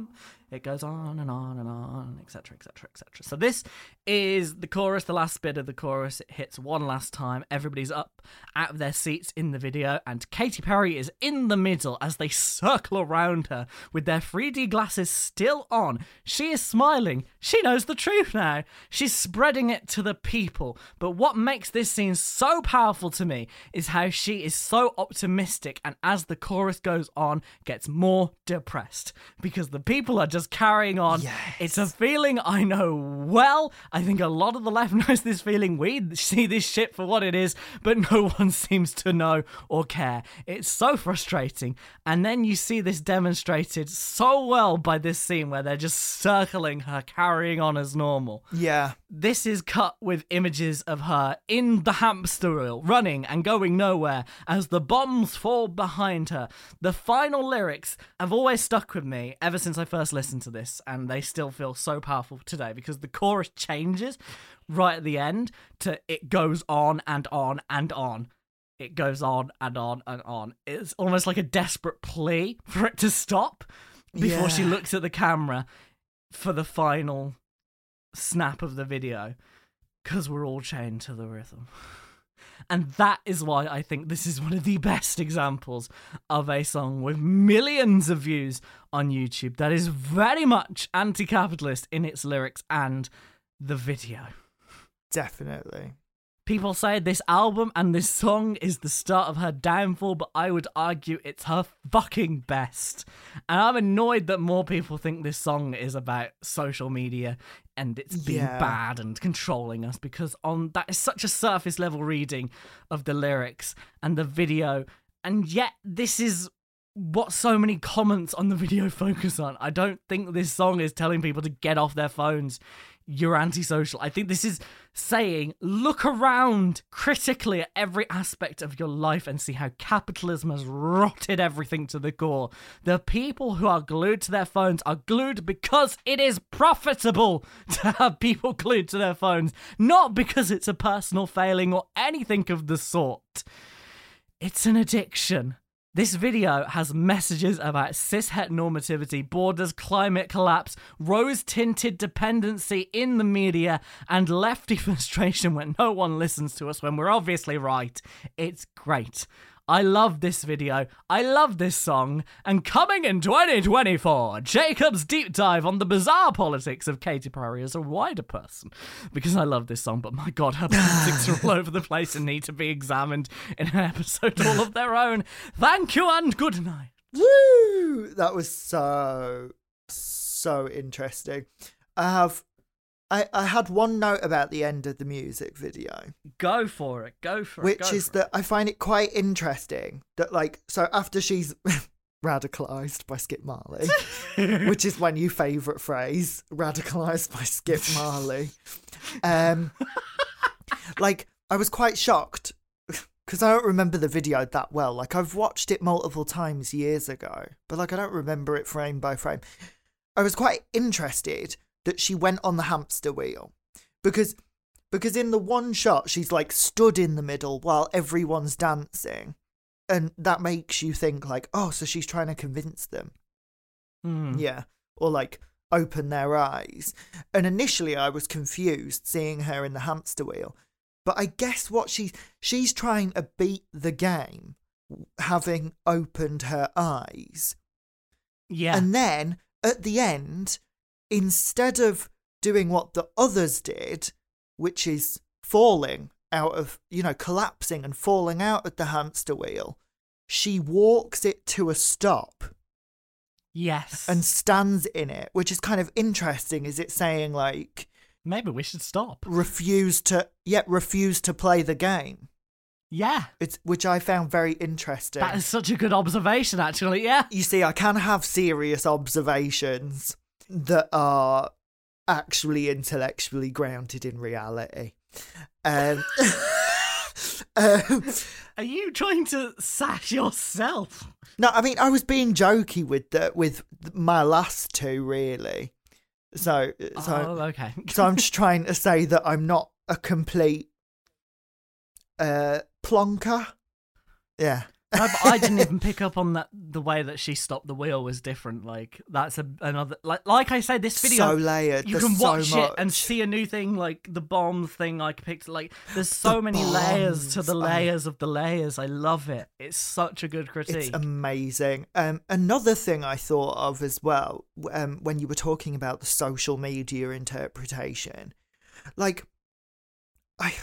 It goes on and on and on, etc., etc., etc. So this is the chorus, the last bit of the chorus. It hits one last time. Everybody's up out of their seats in the video, and Katy Perry is in the middle as they circle around her with their 3D glasses still on. She is smiling. She knows the truth now. She's spreading it to the people. But what makes this scene so powerful to me is how she is so optimistic, and as the chorus goes on, gets more depressed because the people are just carrying on. It's a feeling I know well. I think a lot of the left knows this feeling. We see this shit for what it is, but no one seems to know or care. It's so frustrating. And then you see this demonstrated so well by this scene where they're just circling her, carrying on as normal. Yeah. This is cut with images of her in the hamster wheel, running and going nowhere as the bombs fall behind her. The final lyrics have always stuck with me ever since I first listened to this, and they still feel so powerful today because the chorus changes right at the end to it goes on and on and on. It goes on and on and on. It's almost like a desperate plea for it to stop before she looks at the camera for the final snap of the video because we're all chained to the rhythm. And that is why I think this is one of the best examples of a song with millions of views on YouTube that is very much anti capitalist in its lyrics and the video. Definitely. People say this album and this song is the start of her downfall, but I would argue it's her fucking best. And I'm annoyed that more people think this song is about social media and it's being Yeah. bad and controlling us because on that is such a surface level reading of the lyrics and the video. And yet this is what so many comments on the video focus on. I don't think this song is telling people to get off their phones. You're antisocial. I think this is saying look around critically at every aspect of your life and see how capitalism has rotted everything to the core. The people who are glued to their phones are glued because it is profitable to have people glued to their phones, not because it's a personal failing or anything of the sort. It's an addiction. This video has messages about cis heteronormativity, borders, climate collapse, rose tinted dependency in the media, and lefty frustration when no one listens to us when we're obviously right. It's great. I love this video. I love this song. And coming in 2024, Jacob's deep dive on the bizarre politics of Katy Perry as a wider person. Because I love this song, but my god, her politics are all over the place and need to be examined in an episode all of their own. Thank you and good night. Woo! That was so so interesting. I have I, I had one note about the end of the music video, Go for it. Go for it. which is that I find it quite interesting that like so after she's radicalized by Skip Marley, which is my new favorite phrase, radicalized by Skip Marley. Um like I was quite shocked because I don't remember the video that well. Like I've watched it multiple times years ago, but like I don't remember it frame by frame. I was quite interested that she went on the hamster wheel. Because because in the one shot she's like stood in the middle while everyone's dancing. And that makes you think like oh so she's trying to convince them. Hmm. yeah. Or like open their eyes. And initially i was confused seeing her in the hamster wheel. But i guess what she's she's trying to beat the game having opened her eyes. Yeah. and then at the end, instead of doing what the others did, which is falling out of, you know, collapsing and falling out of the hamster wheel, she walks it to a stop yes. and stands in it, which is kind of interesting. Is it saying like maybe we should stop. refuse to yet refuse to play the game? Yeah. It's which I found very interesting. That is such a good observation, actually. Yeah. you see, I can have serious observations that are actually intellectually grounded in reality. Um, um, Are you trying to sash yourself? no, I mean, I was being jokey with the, with my last two, really. So, so, oh, okay. so I'm just trying to say that I'm not a complete uh, plonker. Yeah. But I didn't even pick up on that. The way that she stopped the wheel was different. Like that's a, another. Like like I said, this video so layered. you There's can so watch it and see a new thing, like the bomb thing I picked. Like there's so The many layers to bombs, the oh. layers of the layers. I love it. It's such a good critique. It's amazing. Um, another thing I thought of as well, um, when you were talking about the social media interpretation, like, I,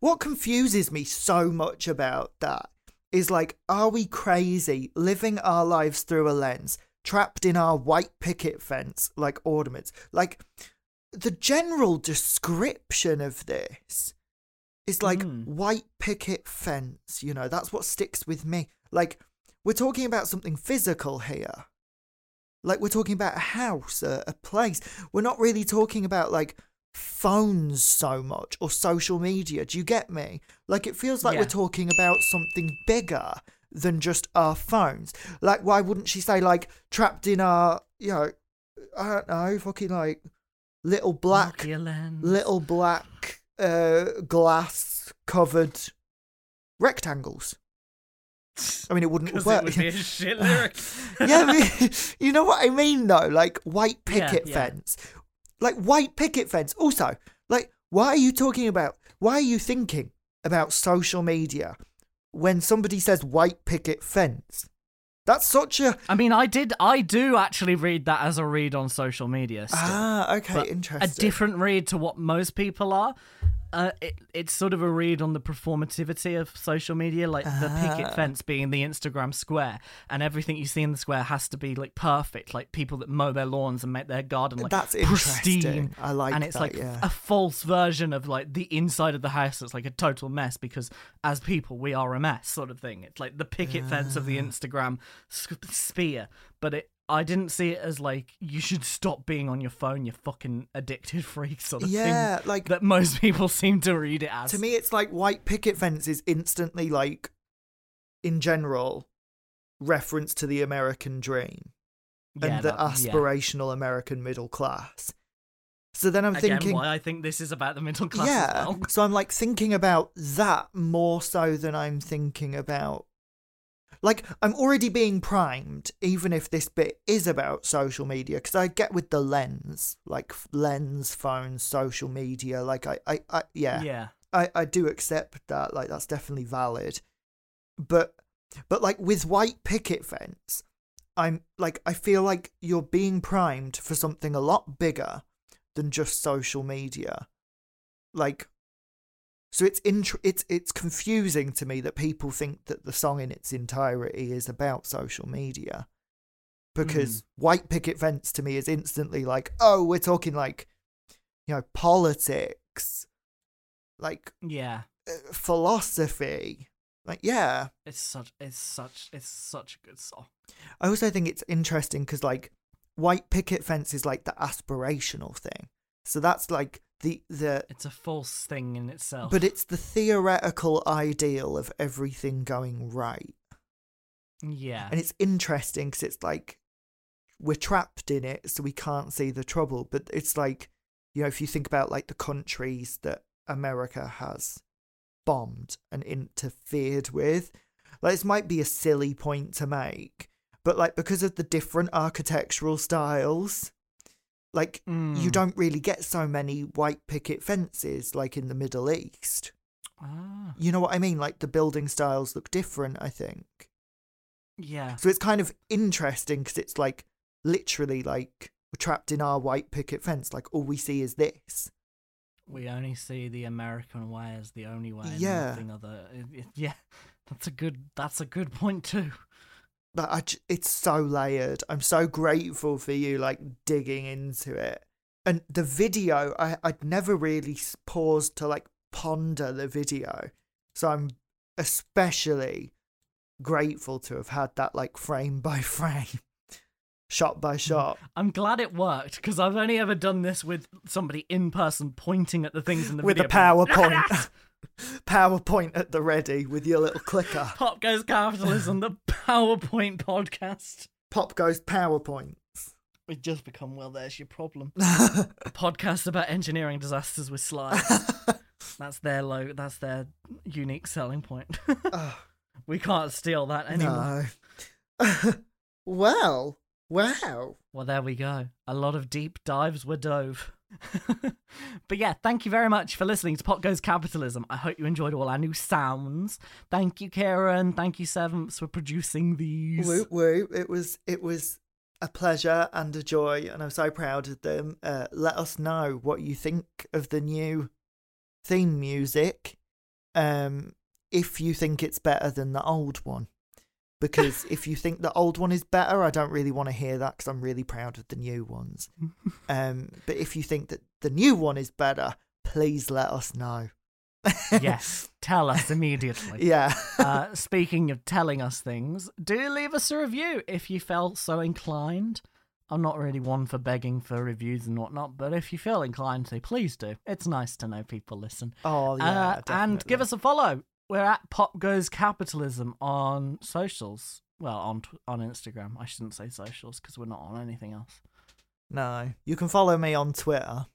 what confuses me so much about that is like, are we crazy living our lives through a lens, trapped in our white picket fence like ornaments? Like, the general description of this is like Mm. white picket fence, you know, that's what sticks with me. Like, we're talking about something physical here. Like, we're talking about a house, a, a place. We're not really talking about like phones so much or social media. Do you get me? Like, it feels like Yeah. we're talking about something bigger than just our phones. Like, why wouldn't she say, like, trapped in our, you know, I don't know, fucking like little black little black uh, glass covered rectangles. I mean, it wouldn't work. it would be a shit lyric. yeah, I mean, you know what I mean, though? Like white Yeah, picket yeah. fence. Like white picket fence. Also, like, why are you talking about? Why are you thinking about social media when somebody says white picket fence? That's such a I mean, I did, I do actually read that as a read on social media. Still. ah okay, interesting. a different read to what most people are. Uh, it, it's sort of a read on the performativity of social media, like the Ah. picket fence being the Instagram square, and everything you see in the square has to be like perfect, like people that mow their lawns and make their garden like That's pristine. I like and it's that, like yeah. a false version of like the inside of the house that's like a total mess because as people we are a mess sort of thing. It's like the picket fence of the Ah. Instagram s- sphere, but it. I didn't see it as like you should stop being on your phone, you fucking addicted freak sort of yeah, thing like that most people seem to read it as. to me it's like white picket fence is instantly like in general reference to the american dream Yeah, and the that- yeah. aspirational american middle class so then i'm Again, thinking why I think this is about the middle class yeah as well. so i'm like thinking about that more so than i'm thinking about like i'm already being primed even if this bit is about social media because i get with the lens like lens phone, social media like i i, I yeah Yeah. I, I do accept that, like that's definitely valid. but but like with white picket fence, I'm like I feel like you're being primed for something a lot bigger than just social media. Like so it's int- it's it's confusing to me that people think that the song in its entirety is about social media. Because Mm. white picket fence to me is instantly like, oh, we're talking like you know, politics, like Yeah. uh, philosophy. Like yeah, It's such it's such it's such a good song. I also think it's interesting because like white picket fence is like the aspirational thing. So that's like the the It's a false thing in itself. but it's the theoretical ideal of everything going right. yeah. And it's interesting because it's like we're trapped in it so we can't see the trouble, but it's like you know if you think about like the countries that America has bombed and interfered with, like this might be a silly point to make, but like because of the different architectural styles, like you Mm. don't really get so many white picket fences like in the Middle East. Ah, You know what I mean? Like the building styles look different, I think. yeah. So it's kind of interesting because it's like literally like we're trapped in our white picket fence. Like all we see is this. We only see the American way as the only way. Yeah. Nothing other. it- it- yeah. That's a good. That's a good point too. But I it's so layered. I'm so grateful for you like digging into it. And the video, I I'd never really paused to like ponder the video. So I'm especially grateful to have had that like frame by frame, shot by mm. shot. I'm glad it worked because I've only ever done this with somebody in person pointing at the things in the with a video. being, PowerPoint. PowerPoint at the ready with your little clicker. Pop goes capitalism, the PowerPoint podcast. Pop goes PowerPoint. We just become well. There's your problem. Podcast about engineering disasters with slides. That's their low. That's their unique selling point. We can't steal that anymore. no. well, wow. Well, there we go. A lot of deep dives were dove. but yeah, thank you very much for listening to Pop Goes Capitalism. I hope you enjoyed all our new sounds. Thank you, Kieran. Thank you, Sevenths, for producing these. Woo woo. It was it was a pleasure and a joy, and I'm so proud of them. Uh, let us know what you think of the new theme music. Um, if you think it's better than the old one, because if you think the old one is better, I don't really want to hear that because I'm really proud of the new ones. Um, but if you think that the new one is better, please let us know. yes, tell us immediately. Yeah. uh, speaking of telling us things, do leave us a review if you felt so inclined. I'm not really one for begging for reviews and whatnot, but if you feel inclined to, please do. It's nice to know people listen. Oh yeah. uh, and give us a follow. We're at Pop Goes Capitalism on socials. Well, on on Instagram. I shouldn't say socials because we're not on anything else. no. You can follow me on Twitter.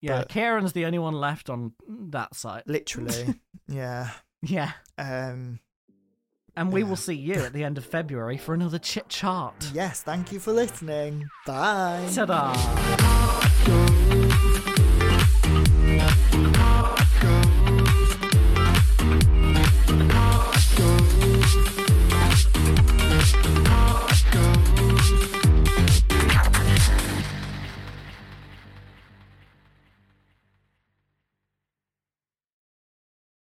Yeah, But- Kieran's the only one left on that site. Literally. yeah. Yeah, Um. and we Yeah. will see you at the end of February for another chit chart. Yes. Thank you for listening. Bye. Ta-da!